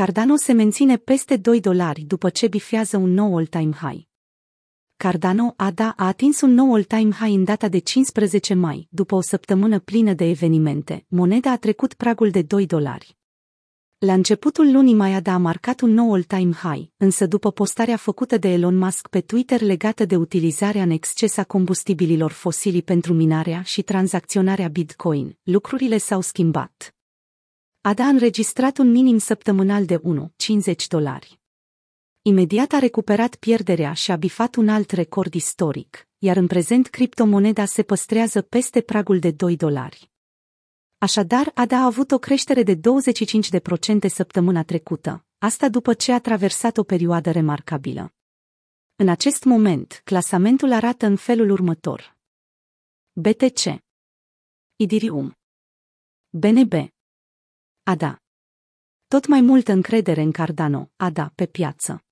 Cardano se menține peste 2 dolari după ce bifează un nou all-time high. Cardano ADA a atins un nou all-time high în data de 15 mai, după o săptămână plină de evenimente. Moneda a trecut pragul de 2 dolari. La începutul lunii mai ADA a marcat un nou all-time high, însă după postarea făcută de Elon Musk pe Twitter legată de utilizarea în exces a combustibililor fosili pentru minarea și tranzacționarea Bitcoin, lucrurile s-au schimbat. ADA a înregistrat un minim săptămânal de 1,50 dolari. Imediat a recuperat pierderea și a bifat un alt record istoric, iar în prezent criptomoneda se păstrează peste pragul de 2 dolari. Așadar, ADA a avut o creștere de 25% săptămâna trecută, asta după ce a traversat o perioadă remarcabilă. În acest moment, clasamentul arată în felul următor. BTC Idirium BNB ADA Tot mai multă încredere în Cardano, ADA, pe piață.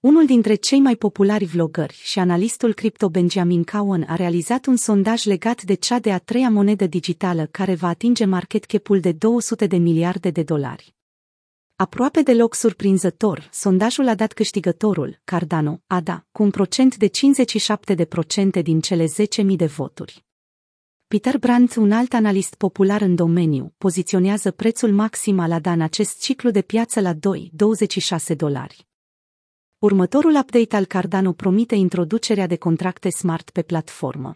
Unul dintre cei mai populari vlogări și analistul cripto Benjamin Cowan a realizat un sondaj legat de cea de a treia monedă digitală care va atinge market cap-ul de 200 de miliarde de dolari. Aproape deloc surprinzător, sondajul a dat câștigătorul, Cardano, ADA, cu un procent de 57% din cele 10.000 de voturi. Peter Brandt, un alt analist popular în domeniu, poziționează prețul maxim al ADA în acest ciclu de piață la 2,26 dolari. Următorul update al Cardano promite introducerea de contracte smart pe platformă.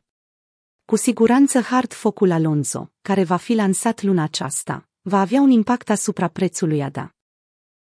Cu siguranță hard focul Alonso, care va fi lansat luna aceasta, va avea un impact asupra prețului ADA.